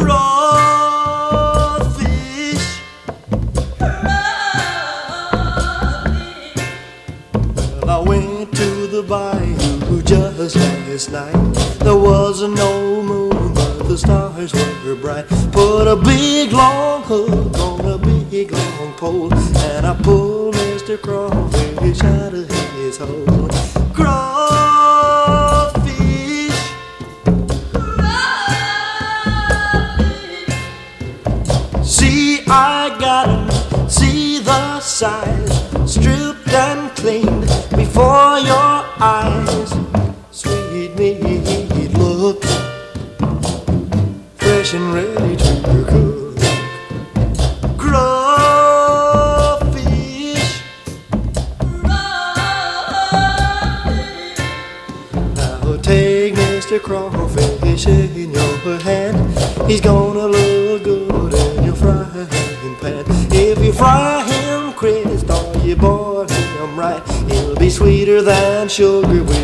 cross. I gotta see the signs stripped and cleaned before your eyes. Sweet meat, look fresh and ready to cook. and sugar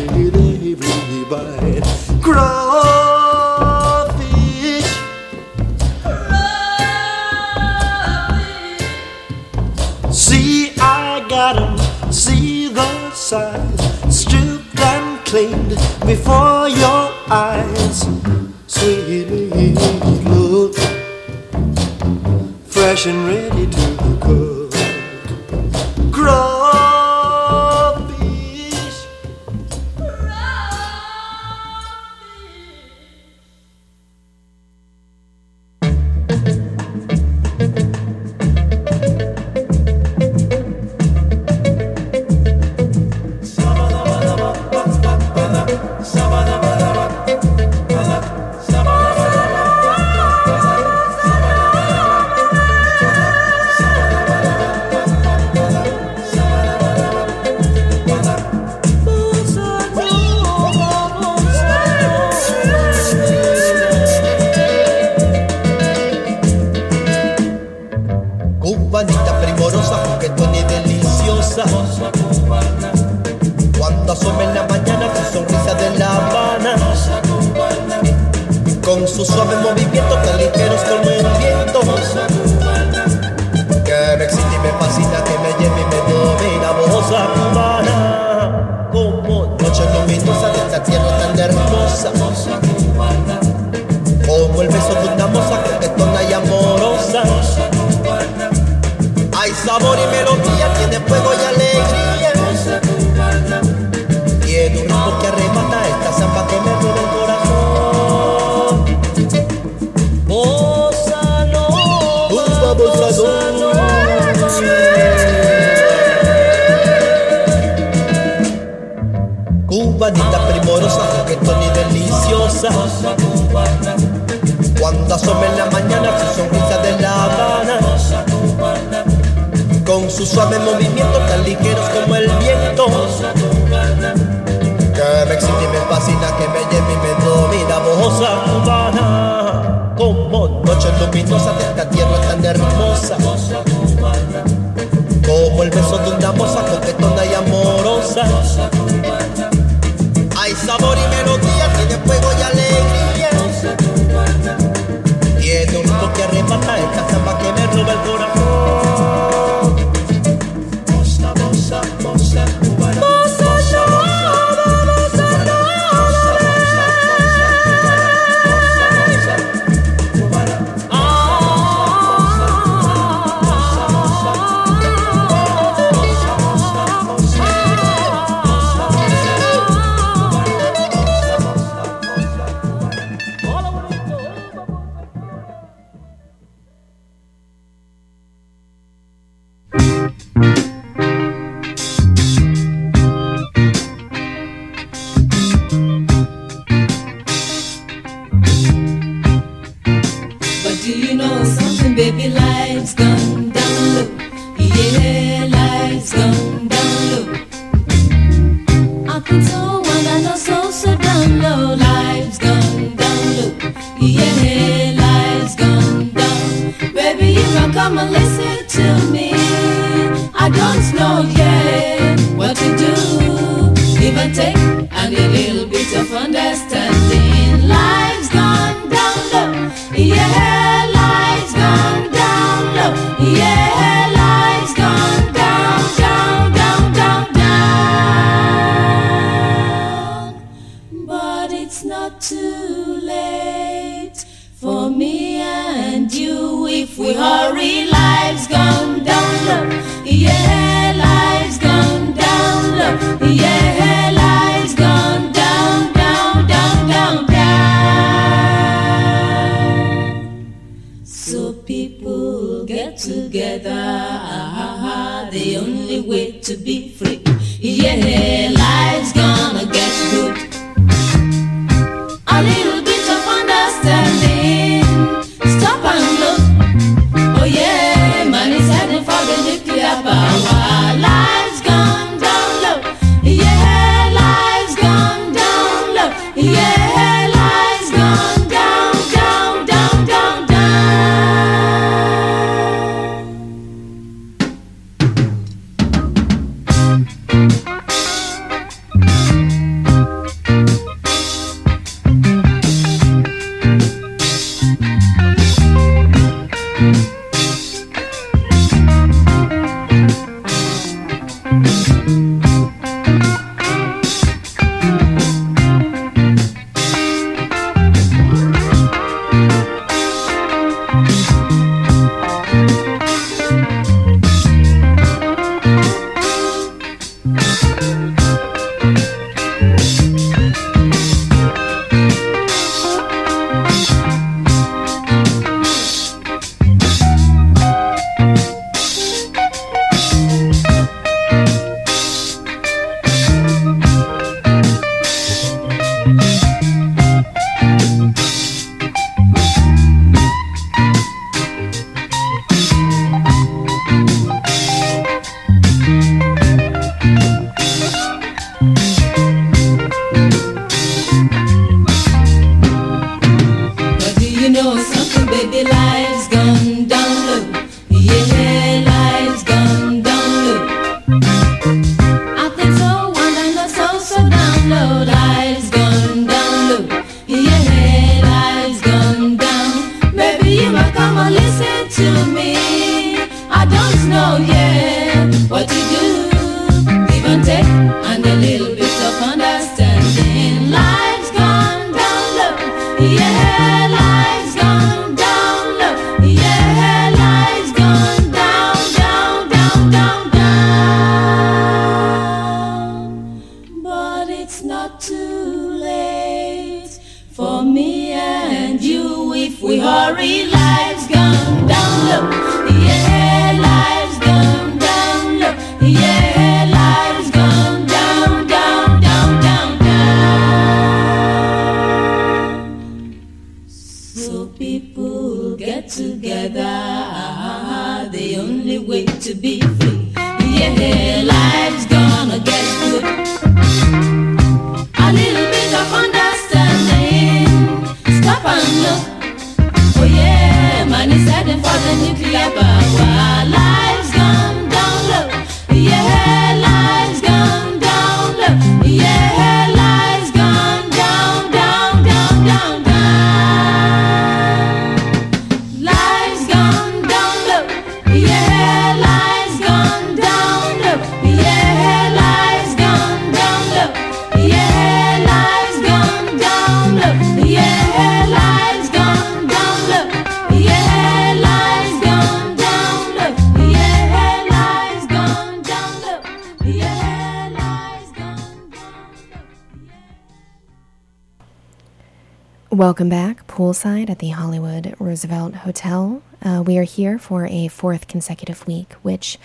Poolside at the Hollywood Roosevelt Hotel. Uh, we are here for a fourth consecutive week, which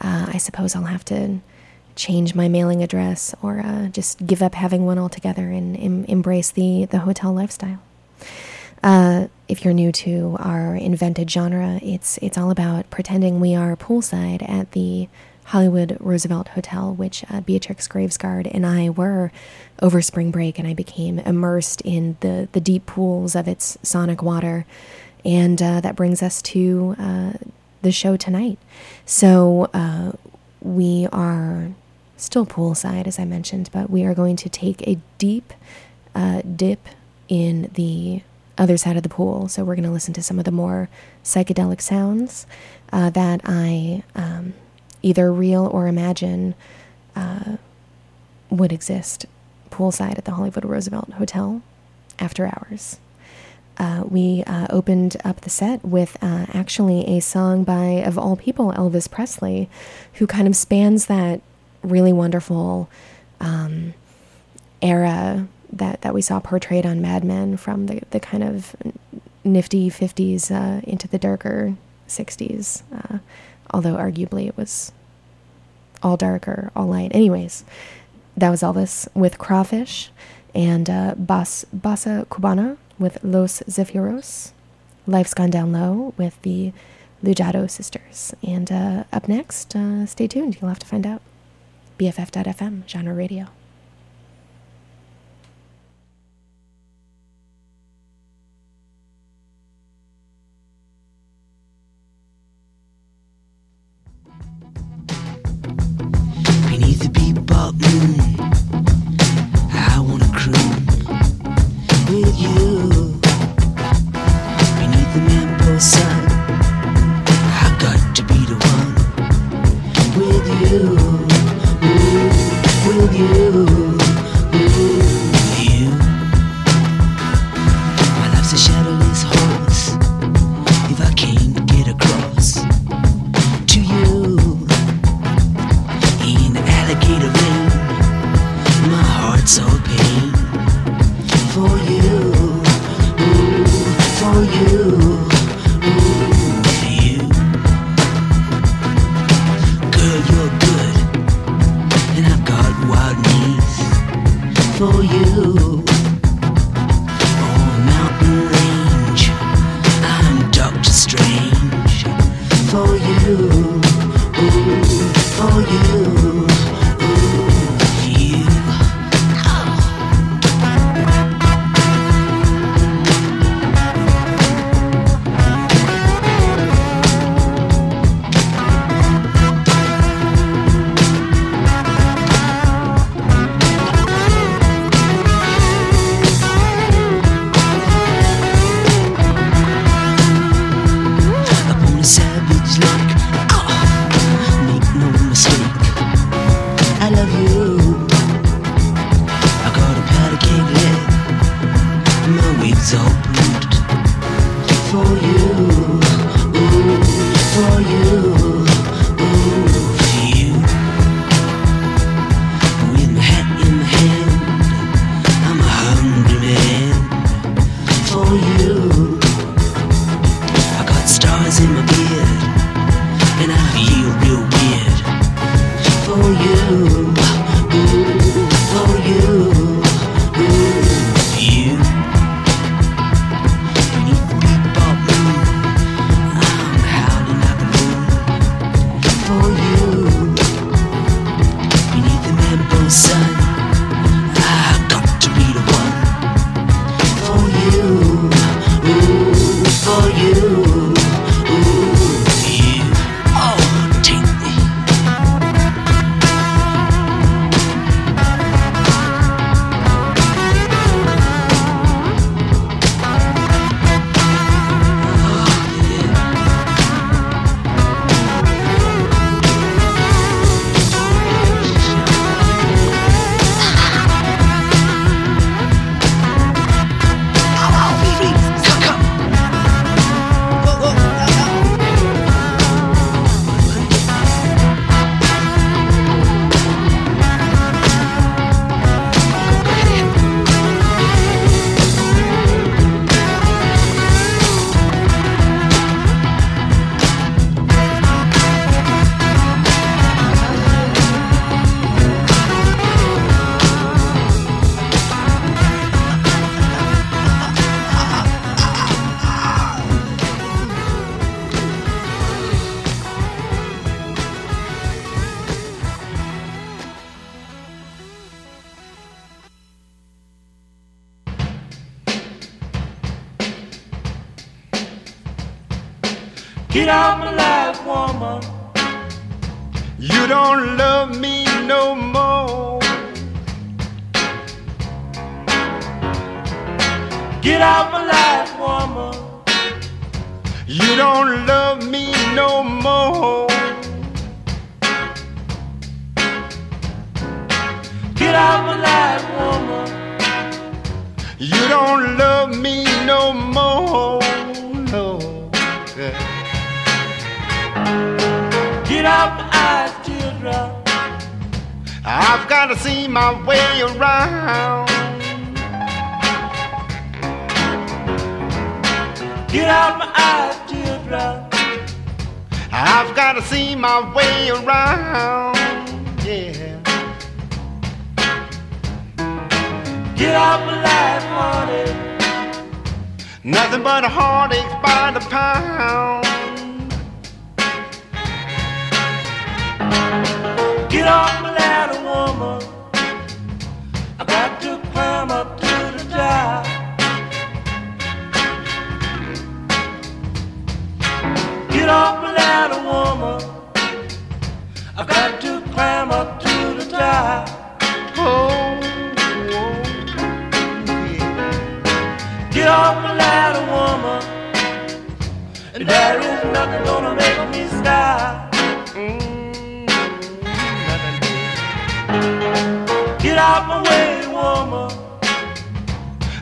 uh, I suppose I'll have to change my mailing address or uh, just give up having one altogether and em- embrace the, the hotel lifestyle. Uh, if you're new to our invented genre, it's it's all about pretending we are poolside at the Hollywood Roosevelt Hotel, which uh, Beatrix Gravesguard and I were over spring break, and I became immersed in the the deep pools of its sonic water, and uh, that brings us to uh, the show tonight. So uh, we are still poolside, as I mentioned, but we are going to take a deep uh, dip in the other side of the pool. So we're going to listen to some of the more psychedelic sounds uh, that I um, either real or imagine uh, would exist poolside at the Hollywood Roosevelt Hotel after hours. Uh, we uh, opened up the set with uh, actually a song by, of all people, Elvis Presley, who kind of spans that really wonderful um, era that, that we saw portrayed on Mad Men from the, the kind of nifty 50s uh, into the darker 60s, uh, although arguably it was all darker, all light. Anyways, that was Elvis with Crawfish and uh, Bossa, Cubana with Los Zafiros. Life's Gone Down Low with the Lijadu sisters. And uh, up next, uh, stay tuned. You'll have to find out. BFF.FM, genre radio. up. Mm. see my way around. Yeah. Get off my life, honey. Nothing but a heartache by the pound. Get off my ladder, woman. There is nothing gonna make me stop. Mm, nothing. Get out my way, woman.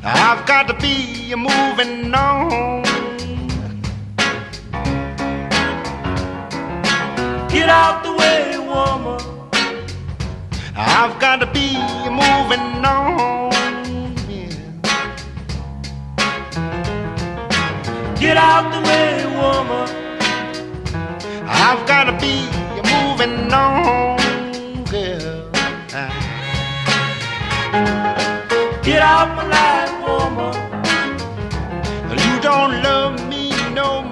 I've got to be moving on. Get out the way, woman. I've got to be moving on. Get out the way, woman. I've gotta be moving on, girl. Get out my life, woman. You don't love me no more.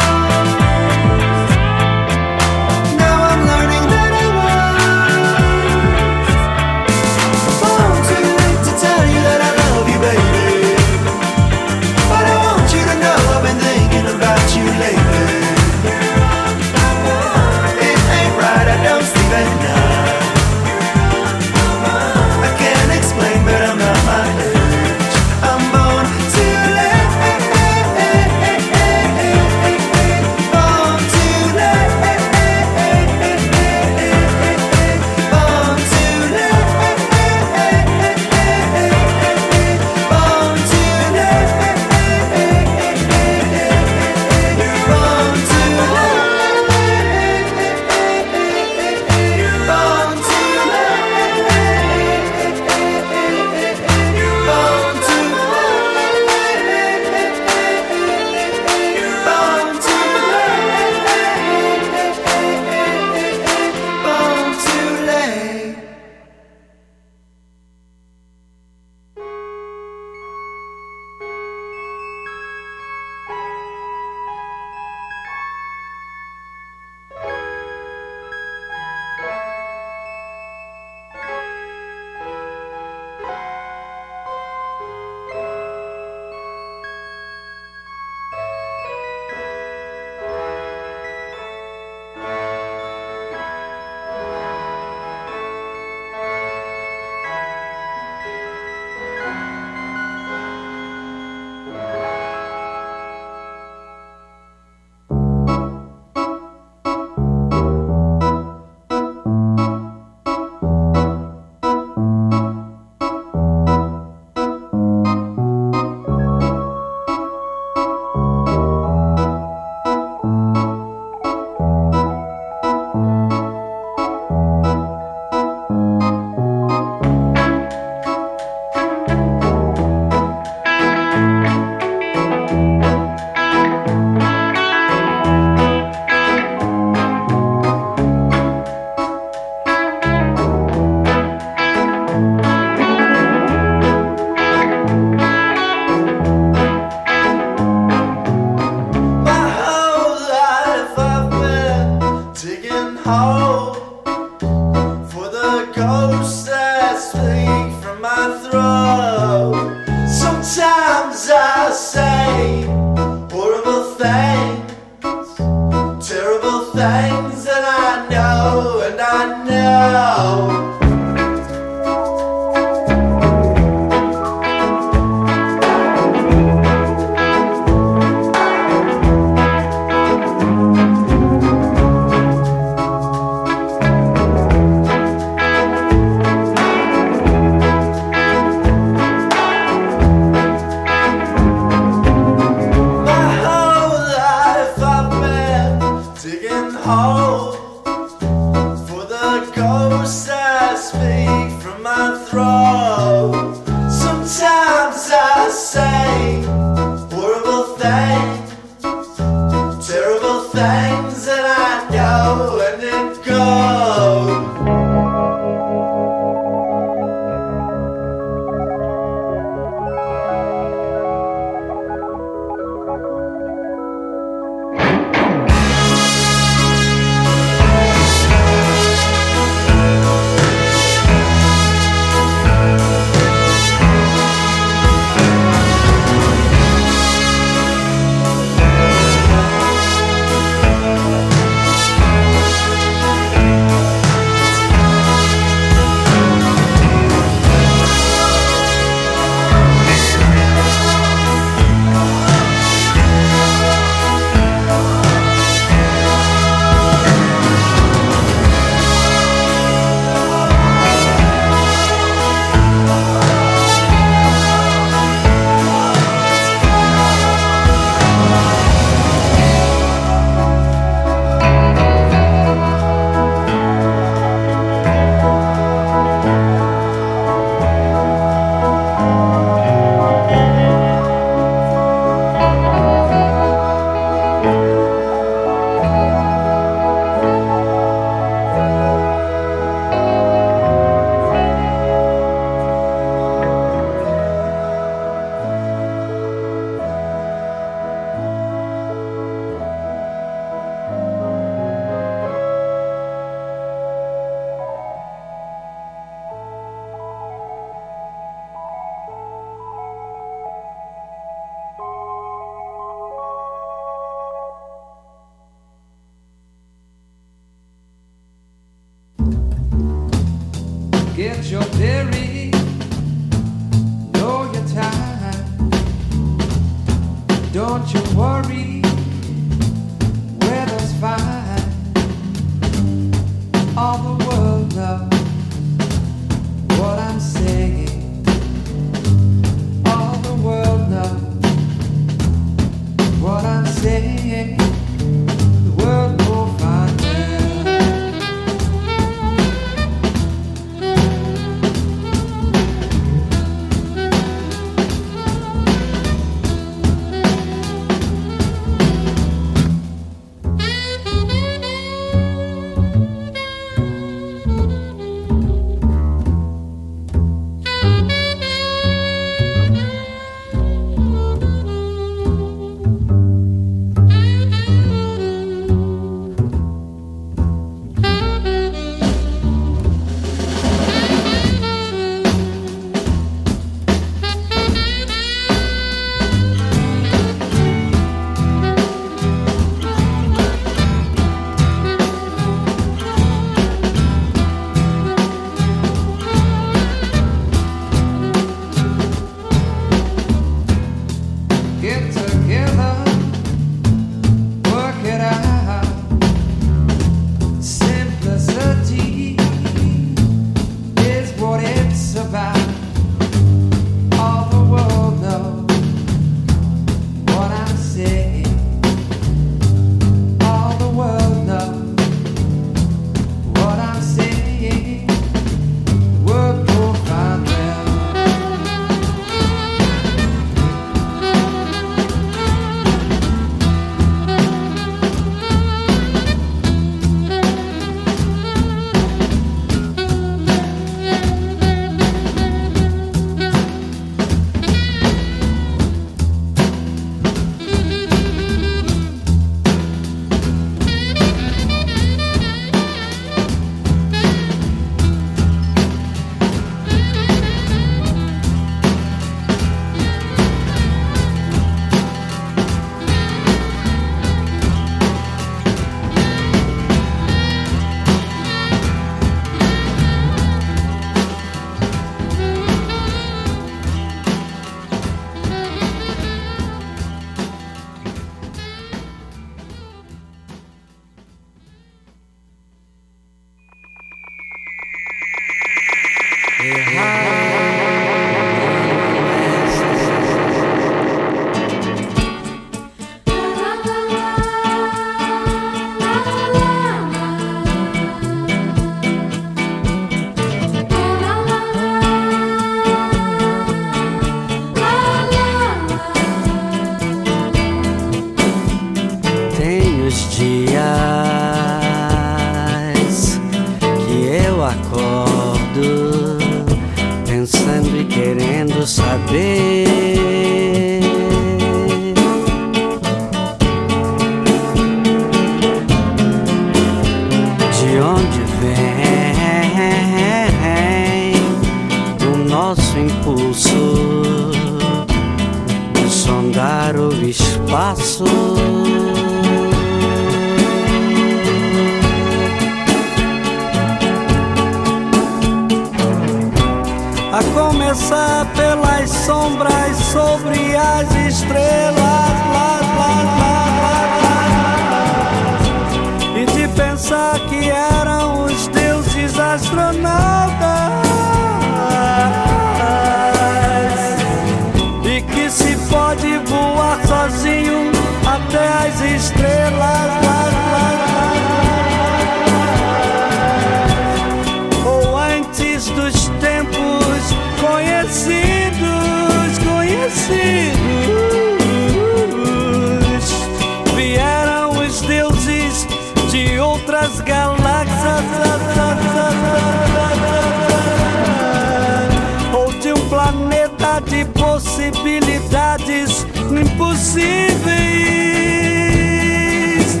Impossíveis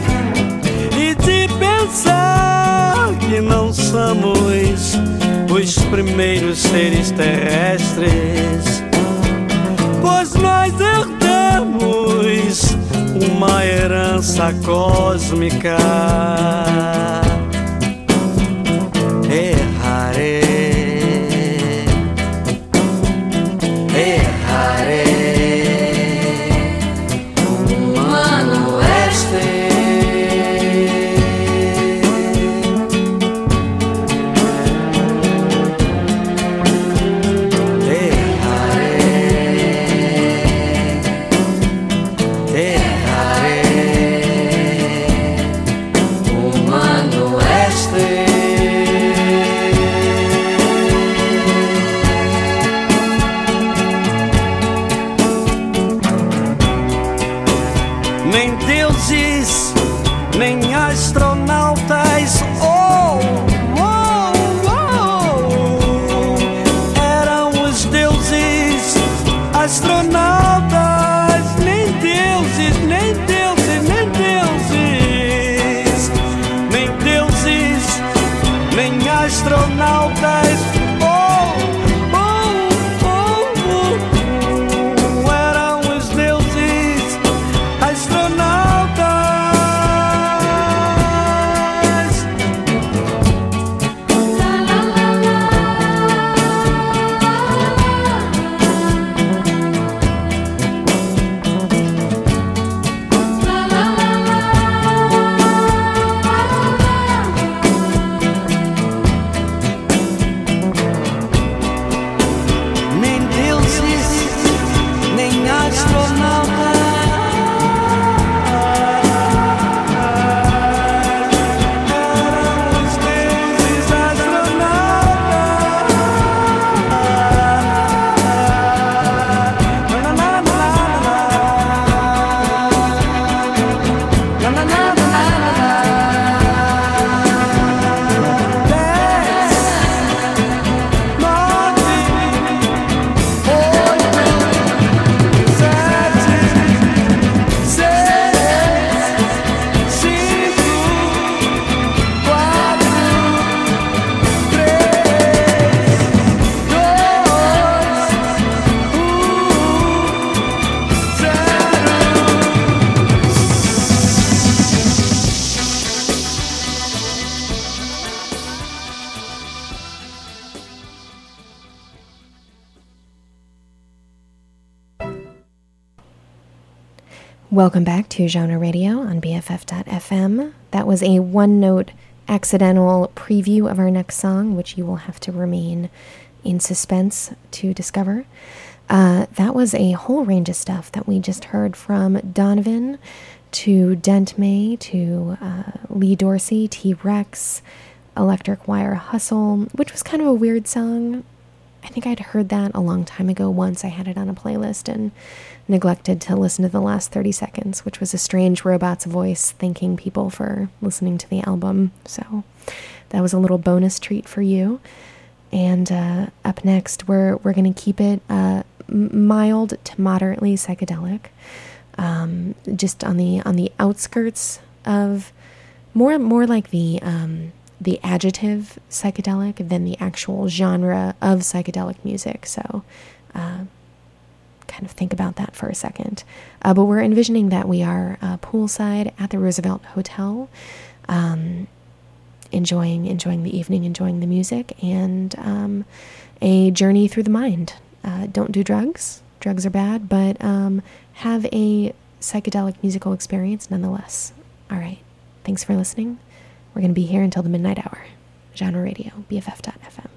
e de pensar que não somos os primeiros seres terrestres, pois nós herdamos uma herança cósmica. Welcome back to Genre Radio on BFF.fm. That was a one note accidental preview of our next song, which you will have to remain in suspense to discover. Uh, that was a whole range of stuff that we just heard from Donovan to Dent May to uh, Lee Dorsey, T Rex, Electric Wire Hustle, which was kind of a weird song. I think I'd heard that a long time ago once. I had it on a playlist and neglected to listen to the last 30 seconds, which was a strange robot's voice thanking people for listening to the album. So that was a little bonus treat for you. And uh, up next, we're we're gonna keep it uh, mild to moderately psychedelic, um, just on the on the outskirts of more more like the um, the adjective psychedelic than the actual genre of psychedelic music. So, uh, kind of think about that for a second. Uh, but we're envisioning that we are uh, poolside at the Roosevelt Hotel, um, enjoying enjoying the evening, enjoying the music, and um, a journey through the mind. Uh, don't do drugs; drugs are bad, but um, have a psychedelic musical experience nonetheless. All right, thanks for listening. We're going to be here until the midnight hour. Genre Radio, BFF.fm.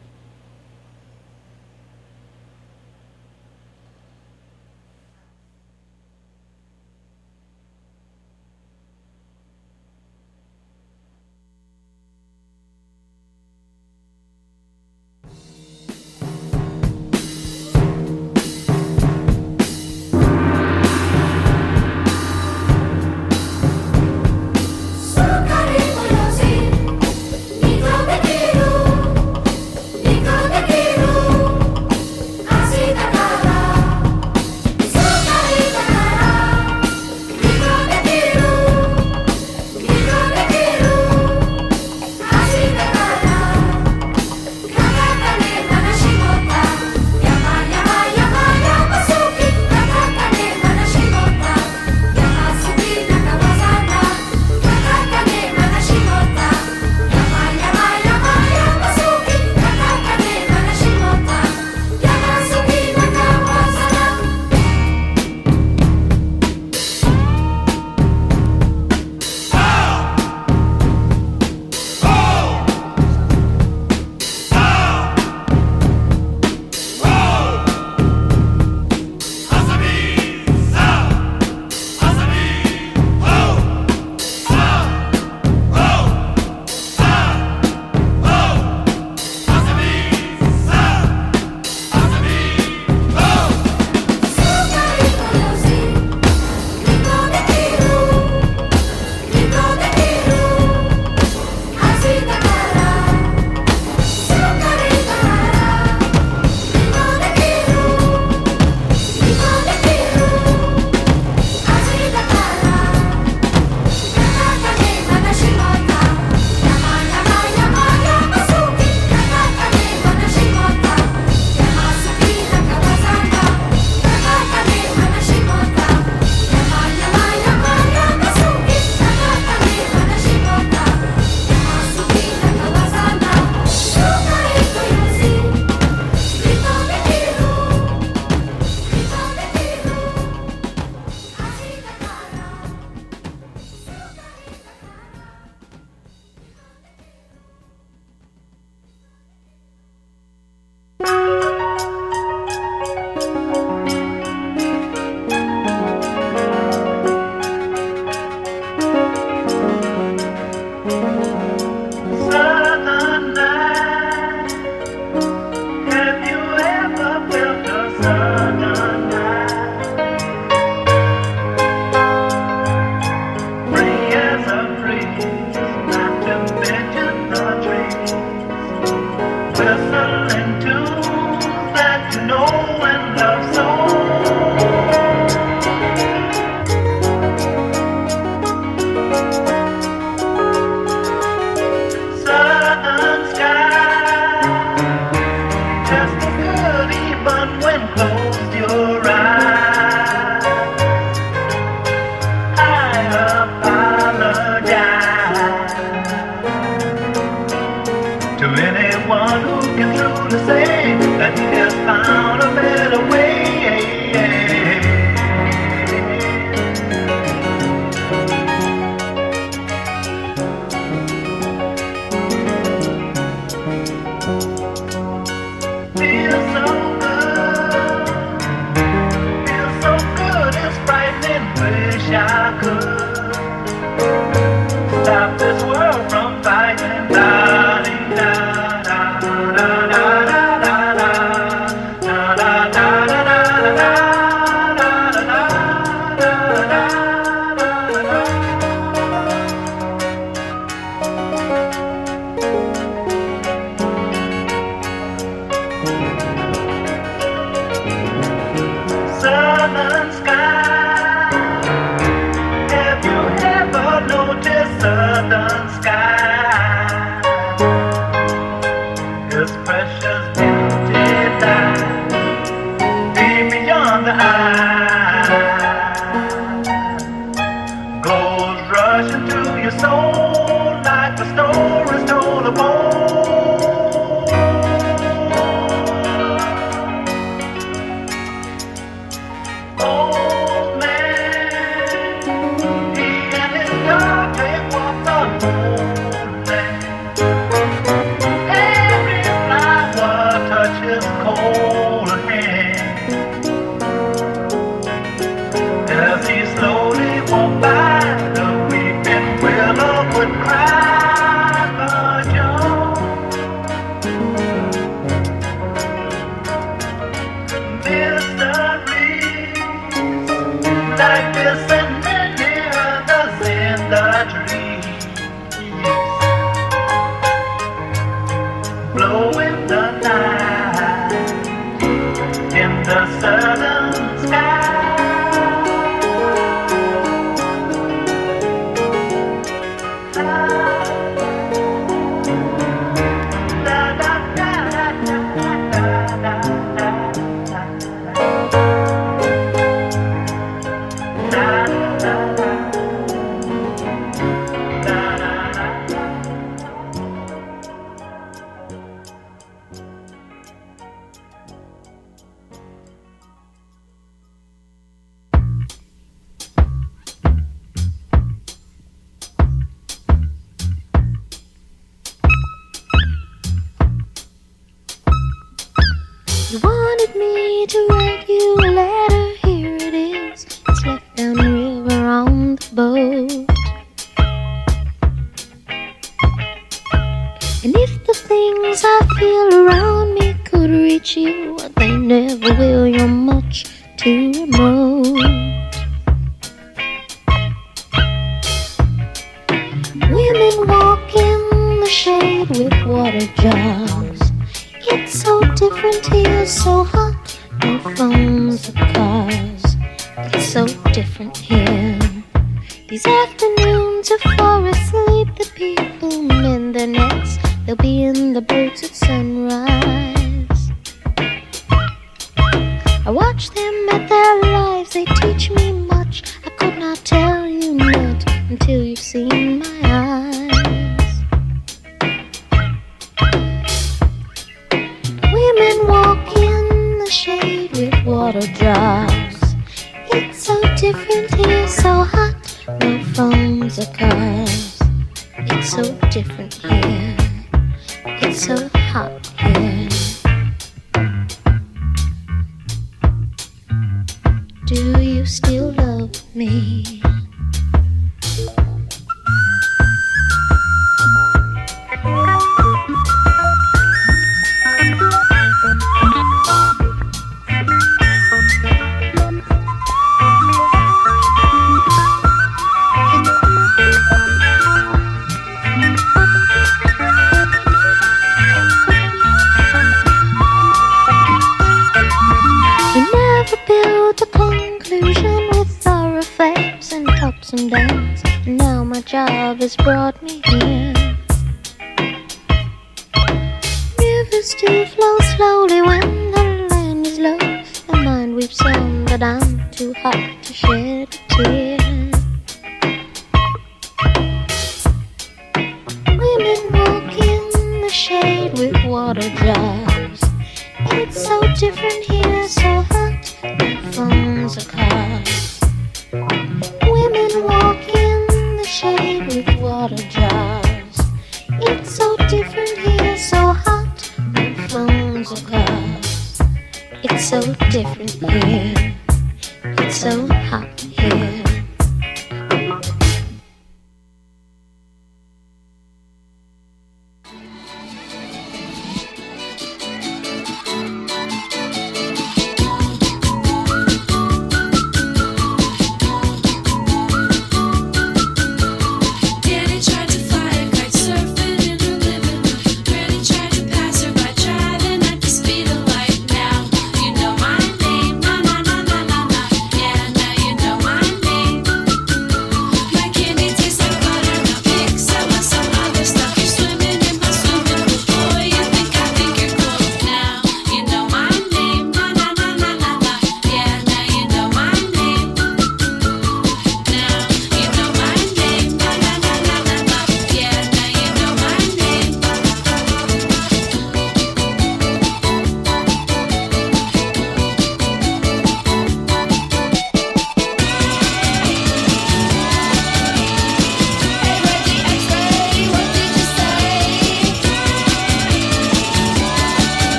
me to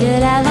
et de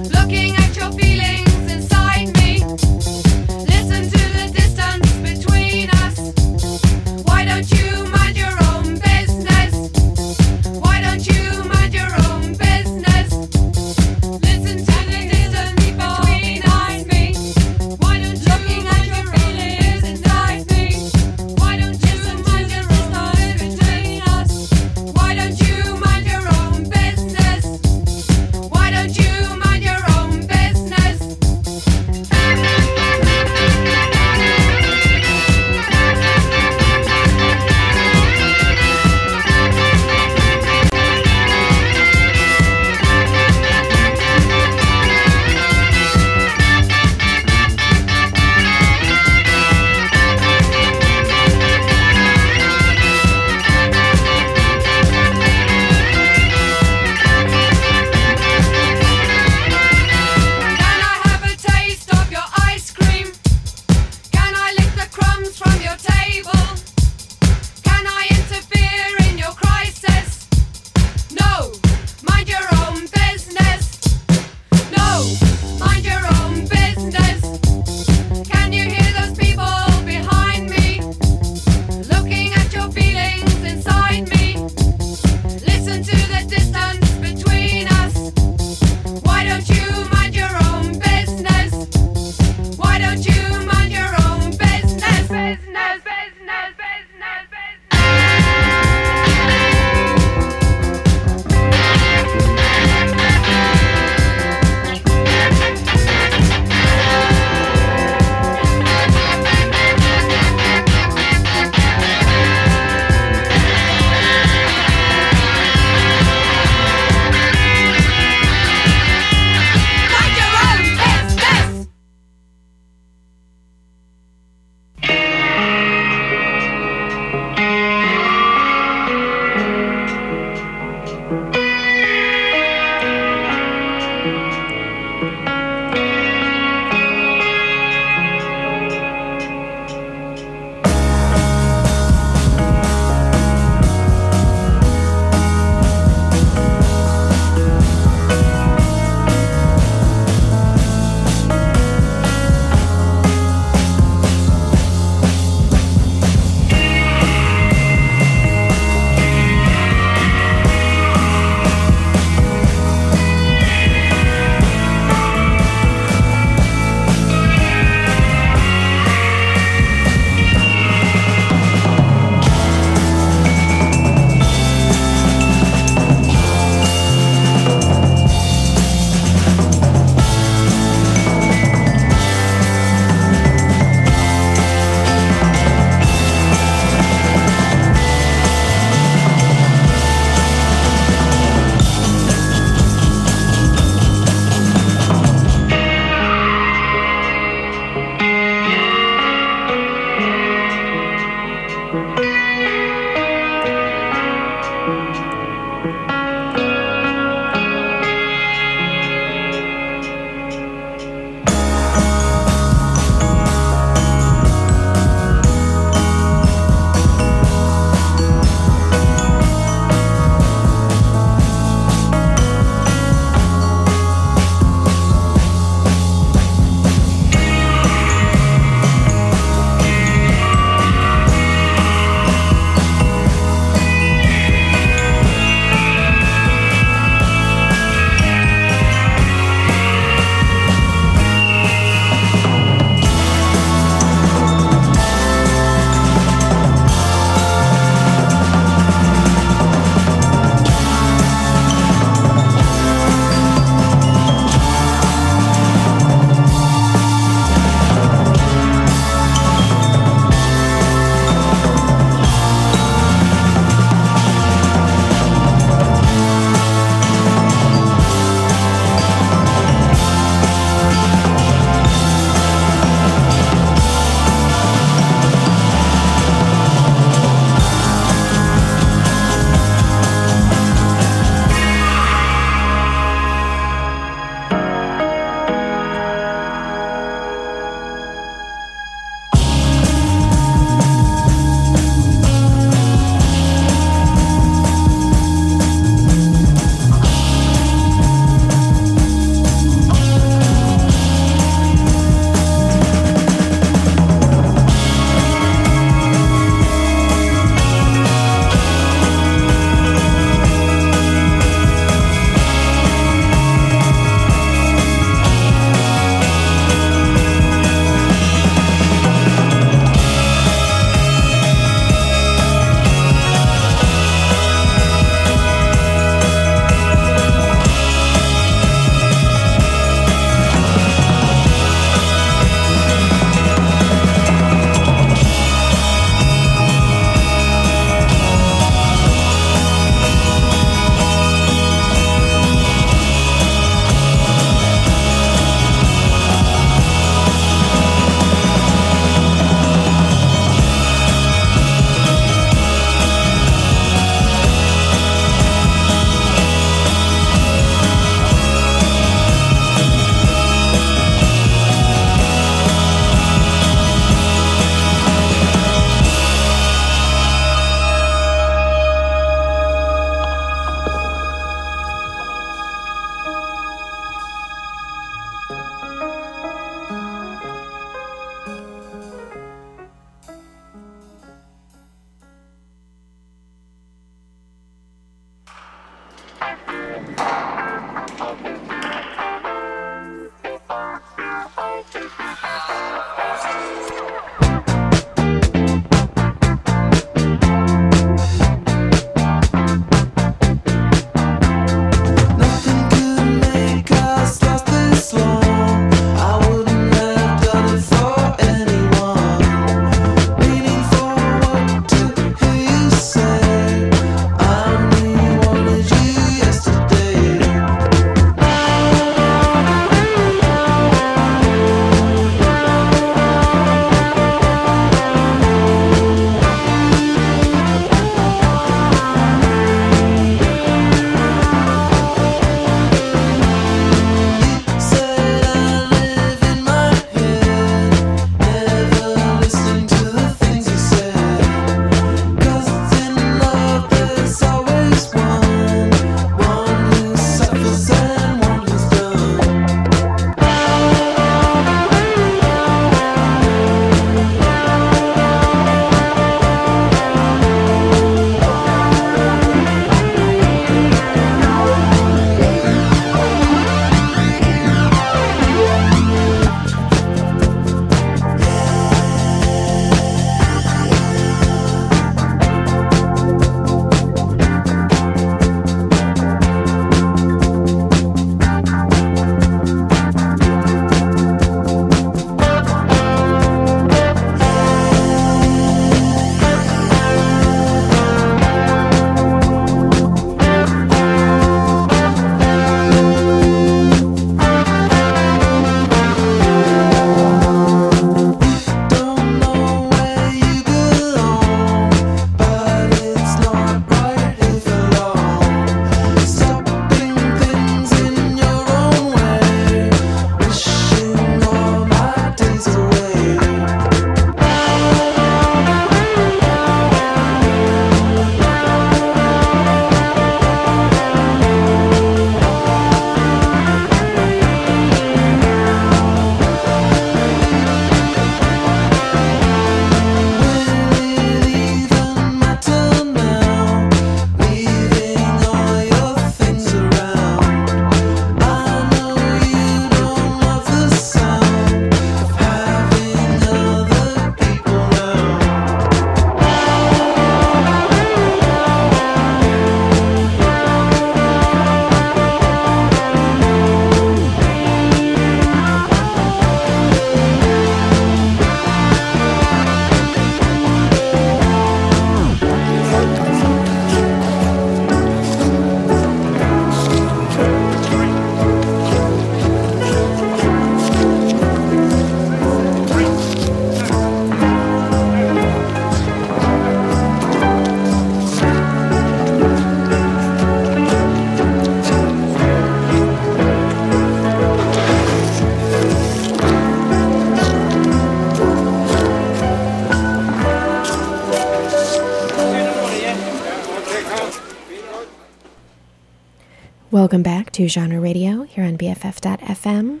Welcome back to Genre Radio here on BFF.fm.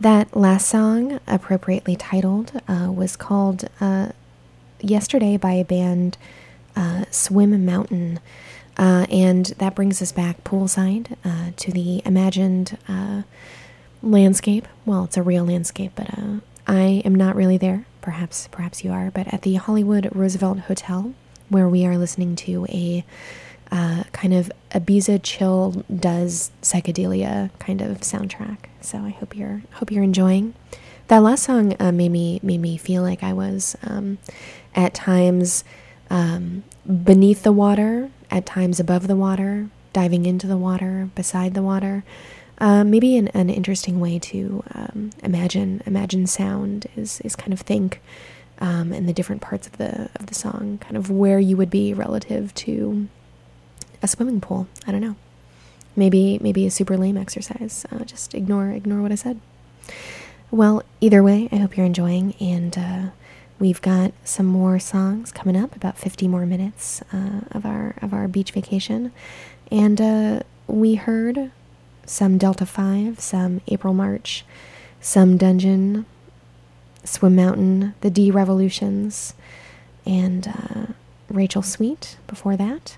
That last song, appropriately titled, uh, was called uh, Yesterday by a band uh, Swim Mountain. Uh, and that brings us back poolside uh, to the imagined uh, landscape. Well, it's a real landscape, but I am not really there. Perhaps, perhaps you are. But at the Hollywood Roosevelt Hotel, where we are listening to a uh, kind of Ibiza chill does psychedelia kind of soundtrack. So I hope you're hope you're enjoying. That last song uh, made me made me feel like I was um, at times um, beneath the water, at times above the water, diving into the water, beside the water. Uh, maybe an, an interesting way to um, imagine imagine sound is is kind of think um, in the different parts of the of the song, kind of where you would be relative to a swimming pool. I don't know. Maybe maybe a super lame exercise. Uh, just ignore ignore what I said. Well, either way, I hope you're enjoying, and uh, we've got some more songs coming up. About 50 more minutes uh, of our of our beach vacation, and uh, we heard some Delta Five, some April March, some Dungen, Swim Mountain, the D Revolutions, and uh, Rachel Sweet before that.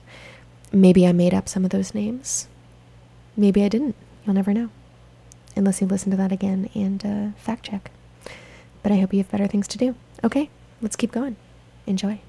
Maybe I made up some of those names. Maybe I didn't. You'll never know. Unless you listen to that again and uh, fact check. but I hope you have better things to do. Okay, let's keep going. Enjoy.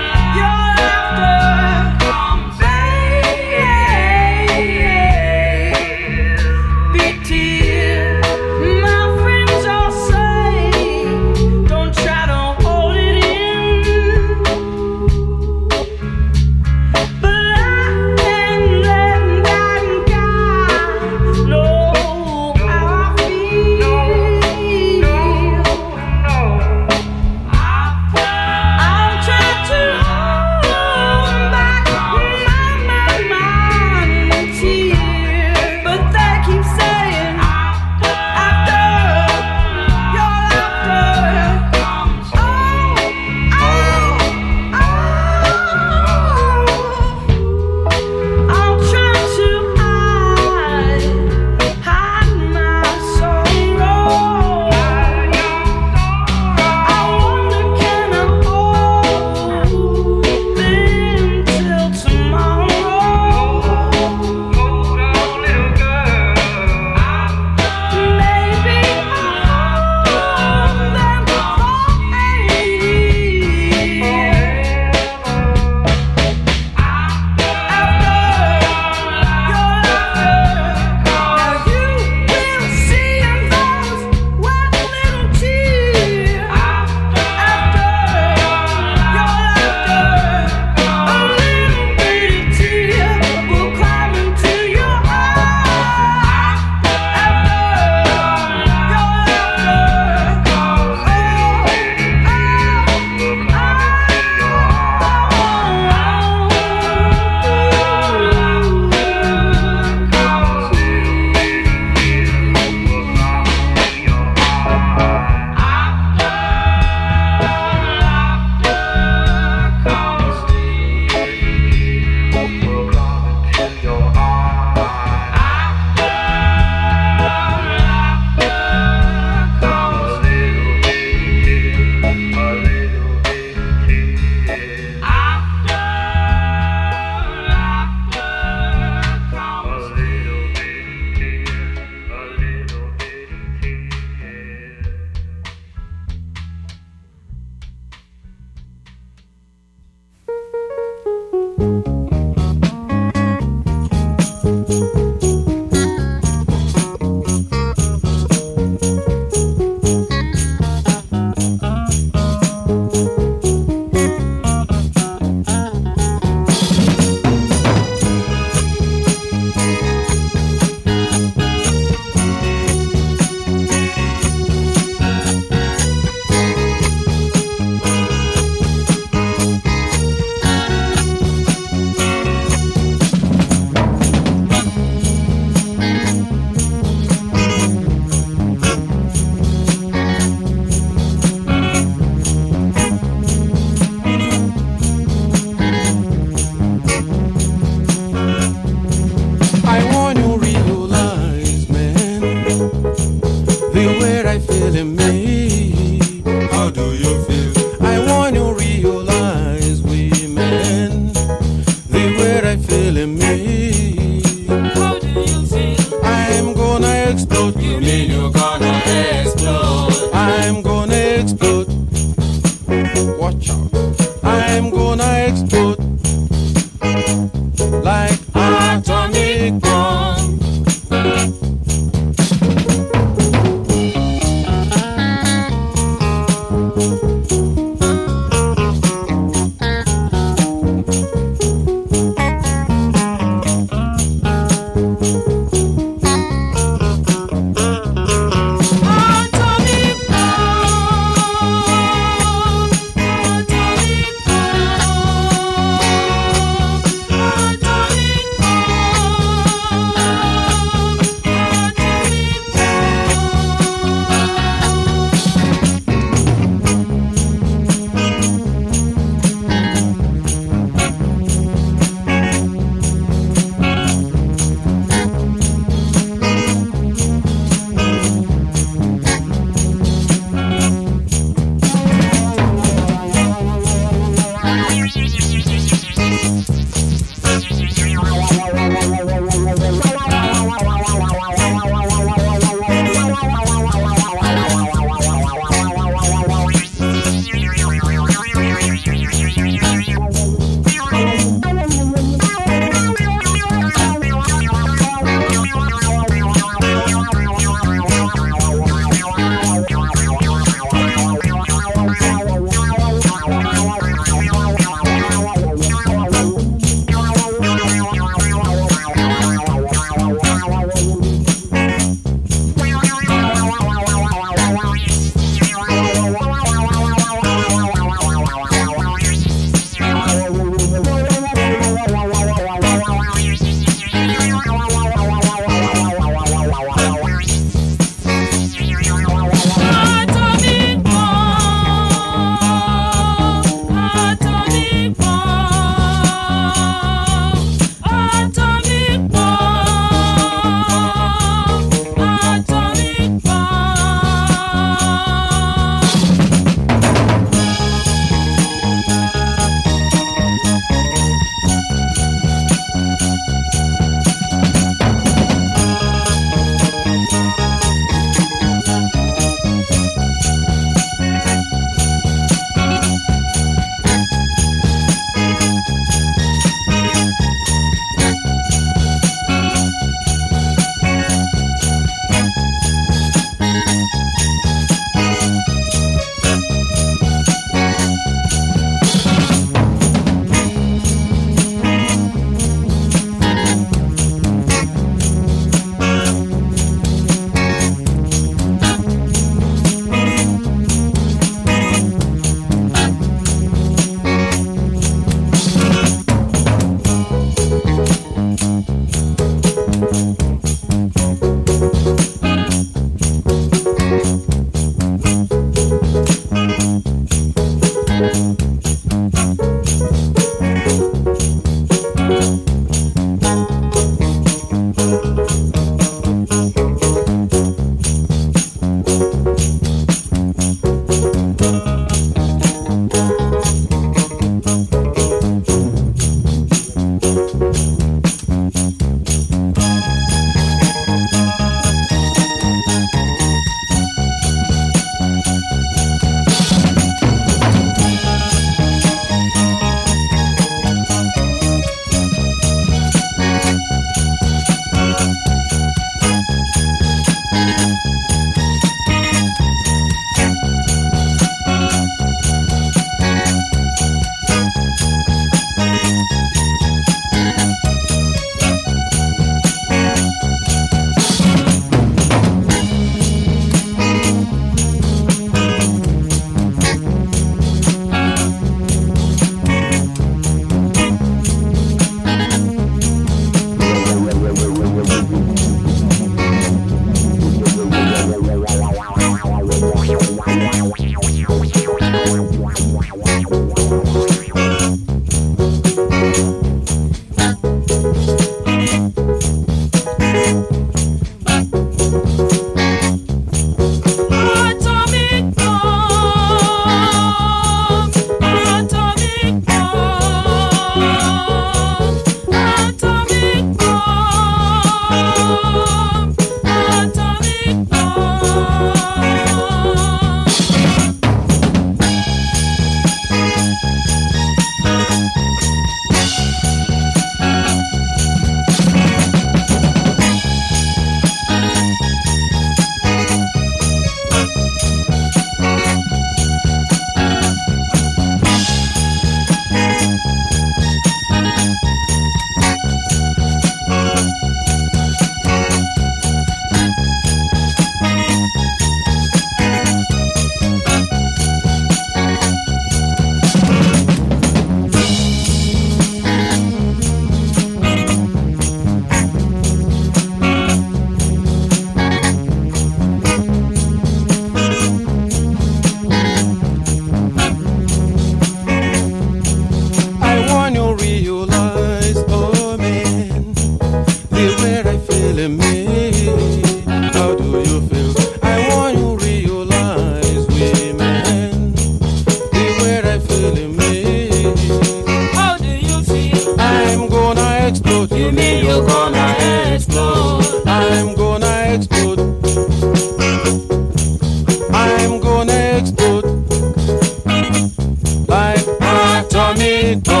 big boy.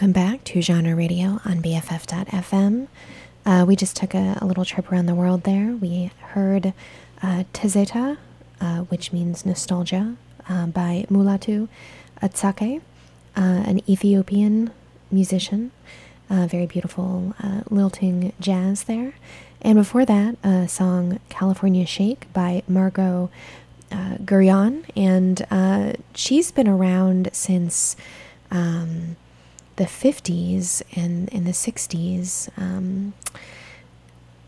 Welcome back to Genre Radio on BFF.fm. Uh, we just took a, a little trip around the world there. We heard uh, Tezeta, uh, which means nostalgia, uh, by Mulatu Astatke, uh, an Ethiopian musician. Uh, very beautiful uh, lilting jazz there. And before that, a song California Shake by Margo uh, Guryan. And she's been around since um, the 50s and in the 60s. Um,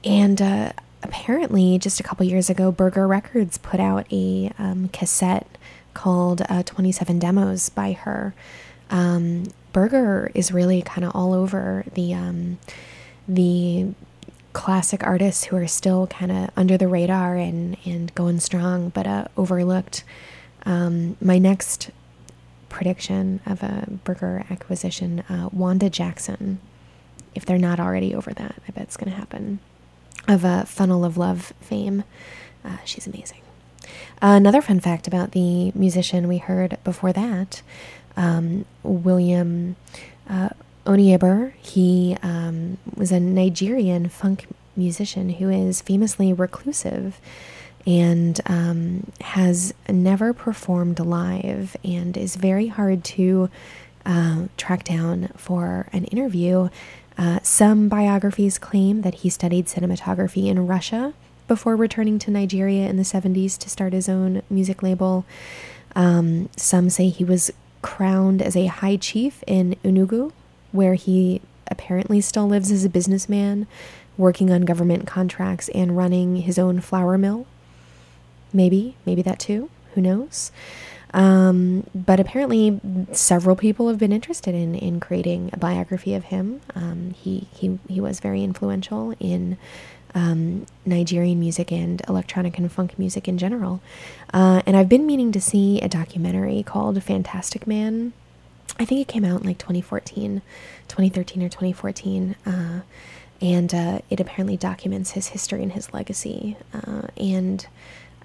and uh, apparently, just a couple years ago, Burger Records put out a um, cassette called uh, 27 Demos by her. Um, Burger is really kind of all over the um, the classic artists who are still kind of under the radar and, and going strong, but uh, overlooked. Um, my next prediction of a Burger acquisition, uh, Wanda Jackson, if they're not already over that, I bet it's going to happen, of a Funnel of Love fame. Uh, she's amazing. another fun fact about the musician we heard before that, um, William uh, Onyeabor, he um, was a Nigerian funk musician who is famously reclusive and um, has never performed live and is very hard to uh, track down for an interview. Uh, some biographies claim that he studied cinematography in Russia before returning to Nigeria in the 70s to start his own music label. Um, some say he was crowned as a high chief in Enugu, where he apparently still lives as a businessman, working on government contracts and running his own flour mill. Maybe, maybe that too. Who knows? Um, but apparently, several people have been interested in, in creating a biography of him. Um, he, he, he was very influential in um, Nigerian music and electronic and funk music in general. Uh, and I've been meaning to see a documentary called Fantastic Man. I think it came out in like 2014, 2013 or 2014. Uh, and uh, it apparently documents his history and his legacy. Uh, and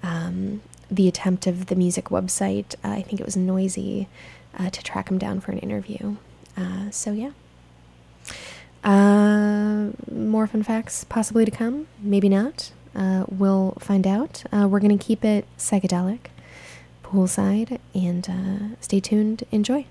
um, the attempt of the music website, uh, I think it was Noisy, uh, to track him down for an interview. Uh, so, yeah. Uh, more fun facts possibly to come, maybe not. Uh, we'll find out. Uh, we're going to keep it psychedelic, poolside, and stay tuned. Enjoy.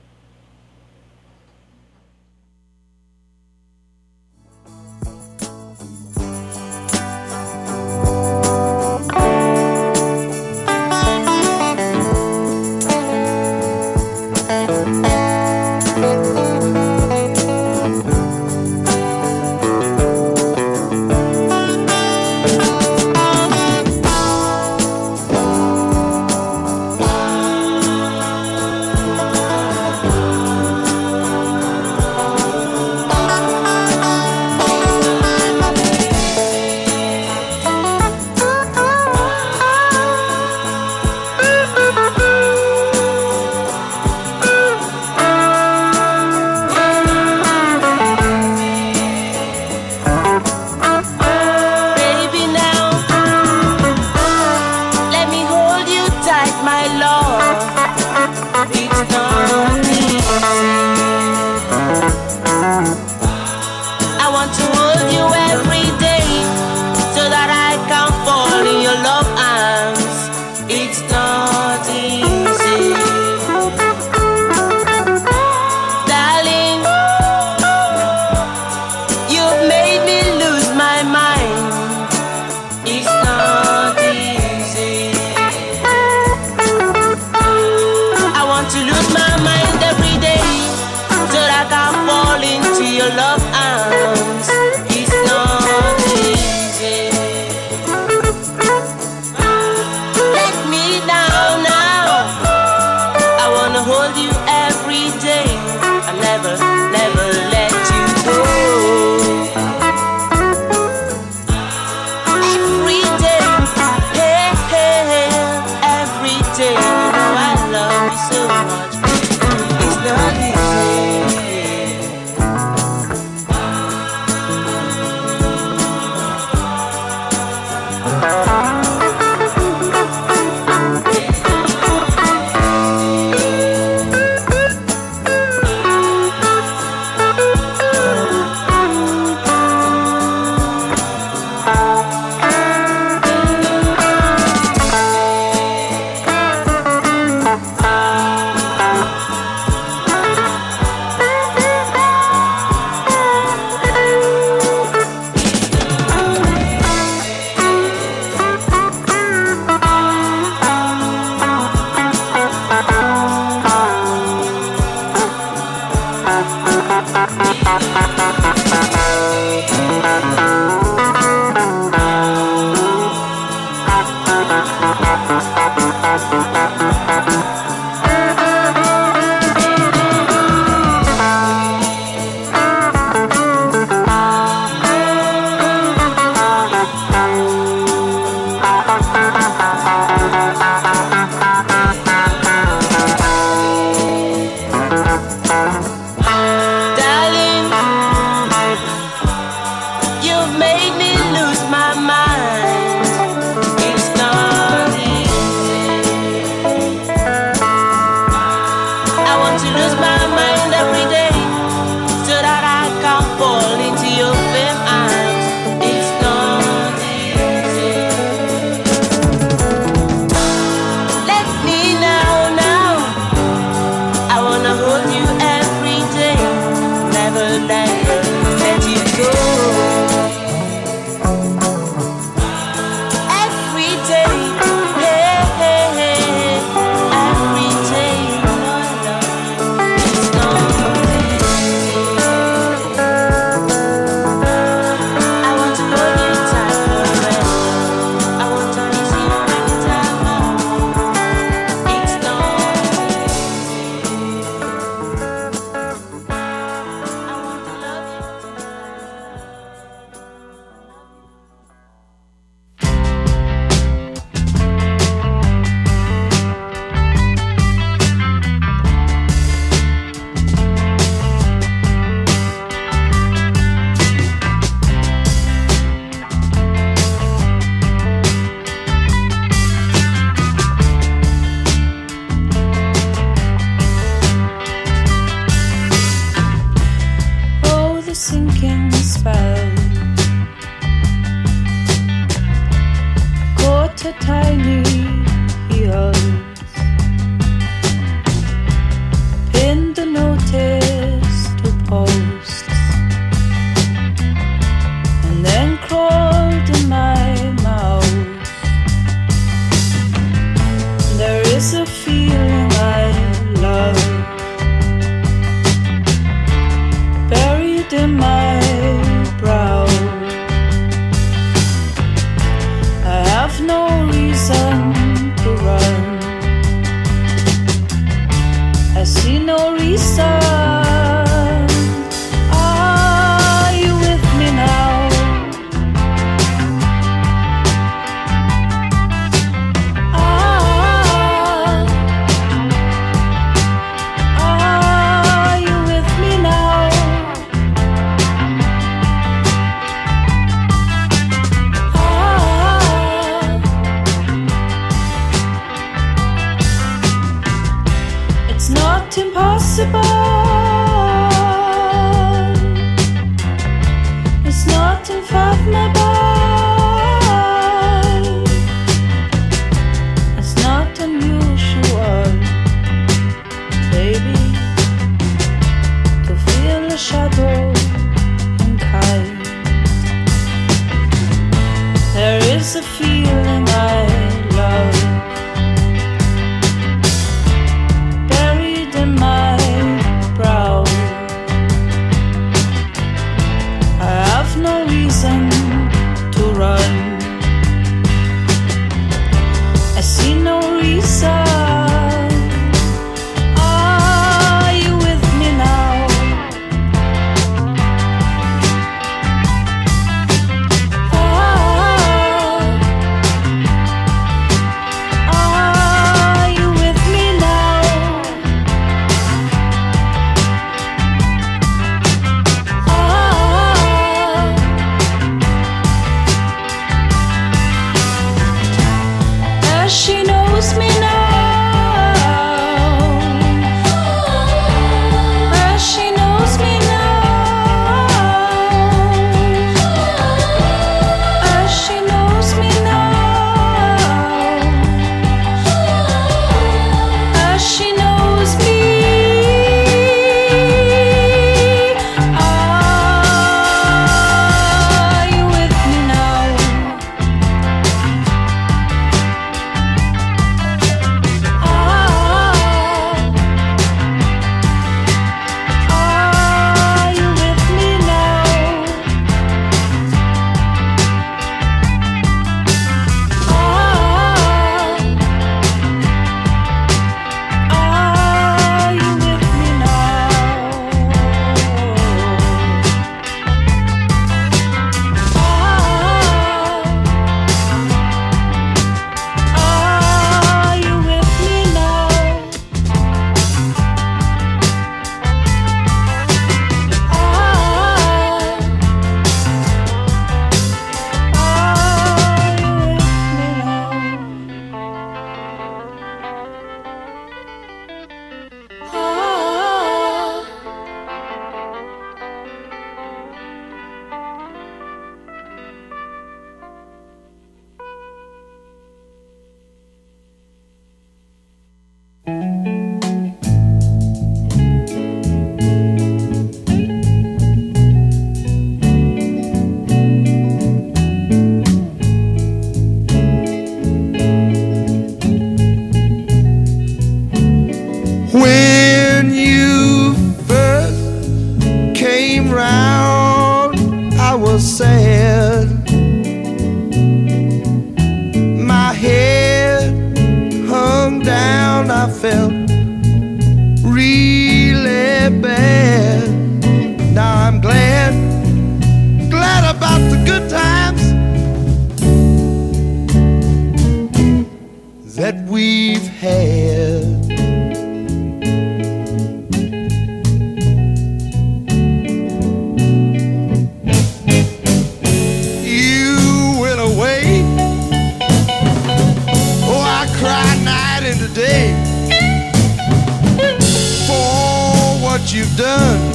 done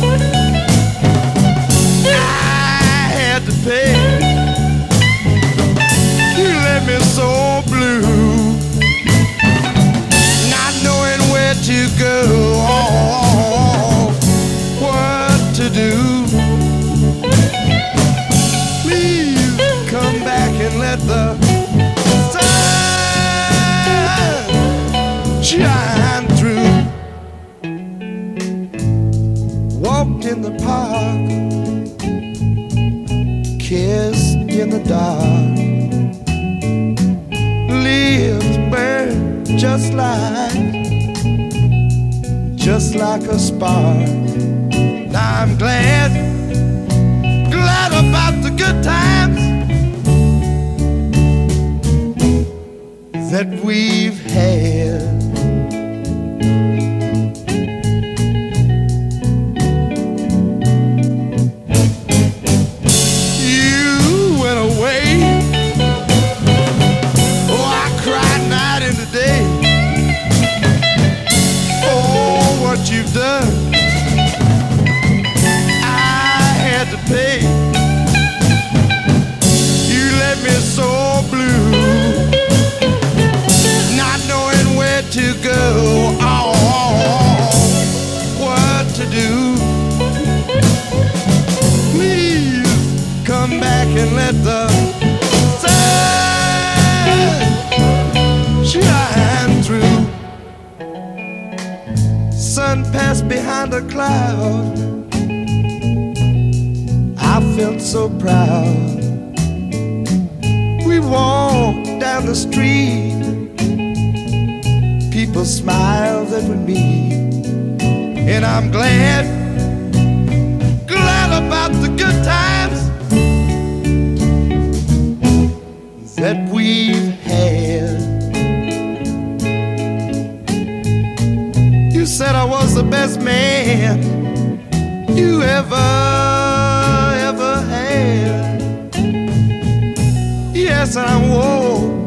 like a spark. Now I'm glad, glad about the good times that we crowd. I felt so proud. We walked down the street. People smiled at me, and I'm glad ever, ever had. Yes, I wore.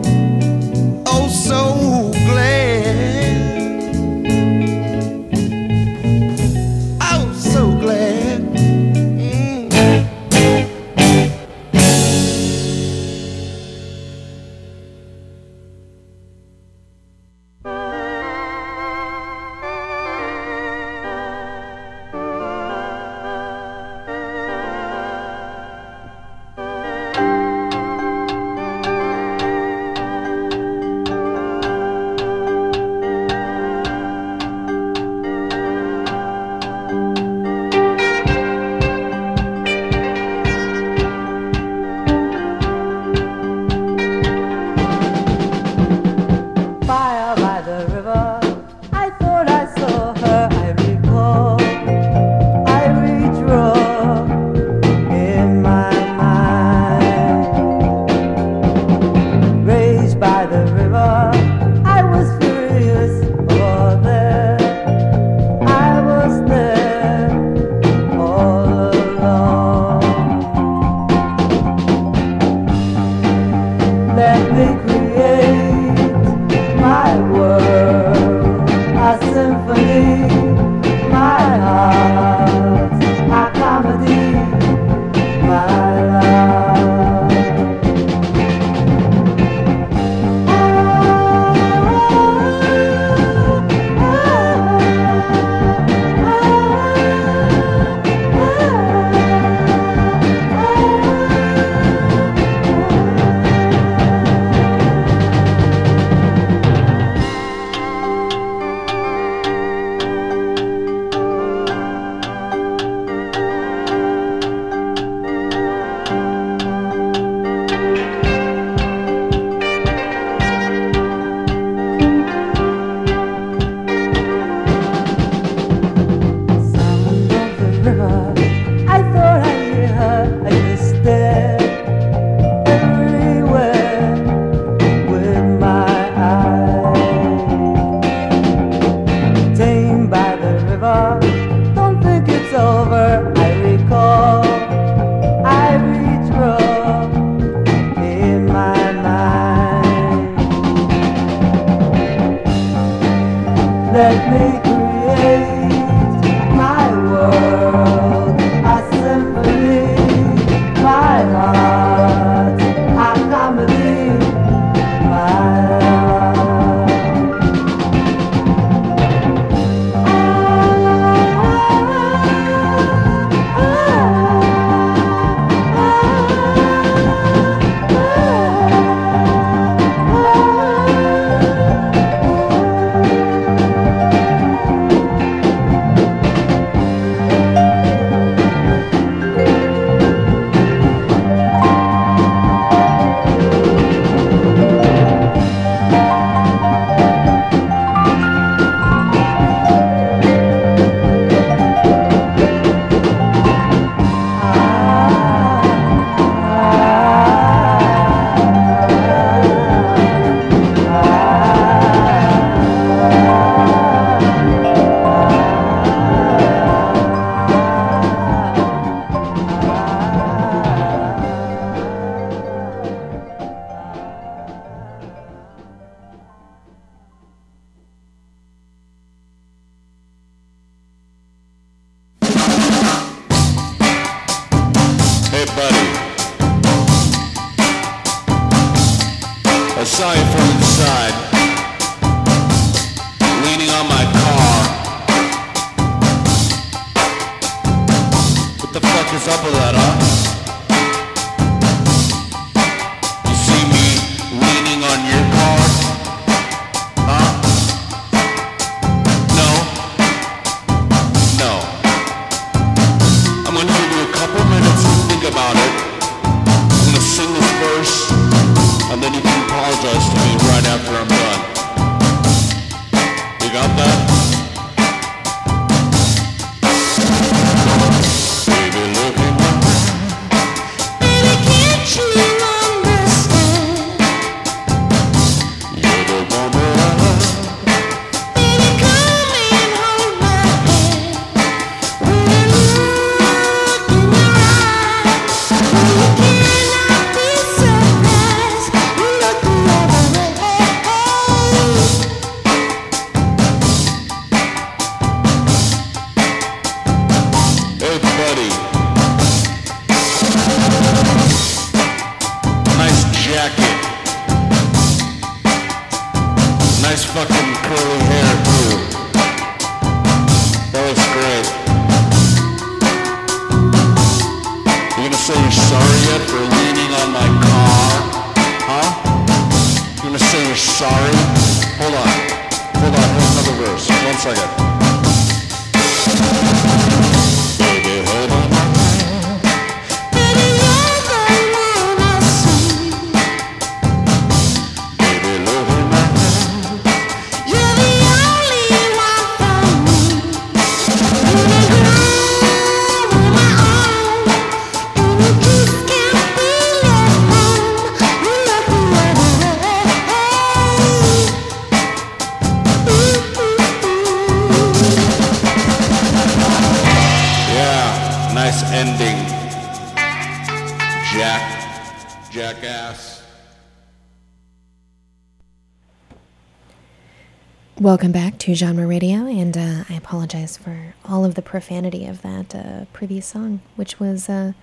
To Genre Radio, and uh, I apologize for all of the profanity of that uh, previous song, which was uh,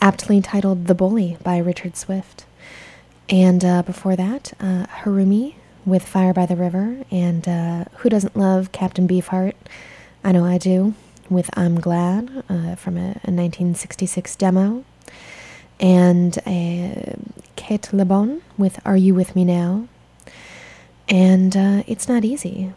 aptly titled The Bully by Richard Swift. And uh, before that, uh, Harumi with Fire by the River, and uh, Who Doesn't Love Captain Beefheart? I know I do, with I'm Glad from a, a 1966 demo. And Cate Le Bon with Are You With Me Now? And uh, it's not easy.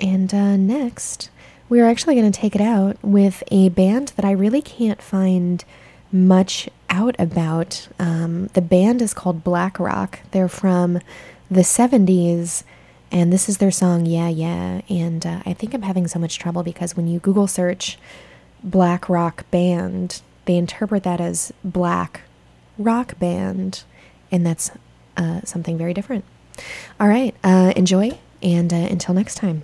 And uh, next, we're actually going to take it out with a band that I really can't find much out about. Um, the band is called Black Rock. They're from the 70s, and this is their song, Yeah, Yeah. And uh, I think I'm having so much trouble because when you Google search Black Rock Band, they interpret that as Black Rock Band, and that's uh, something very different. All right, uh, enjoy, and uh, until next time.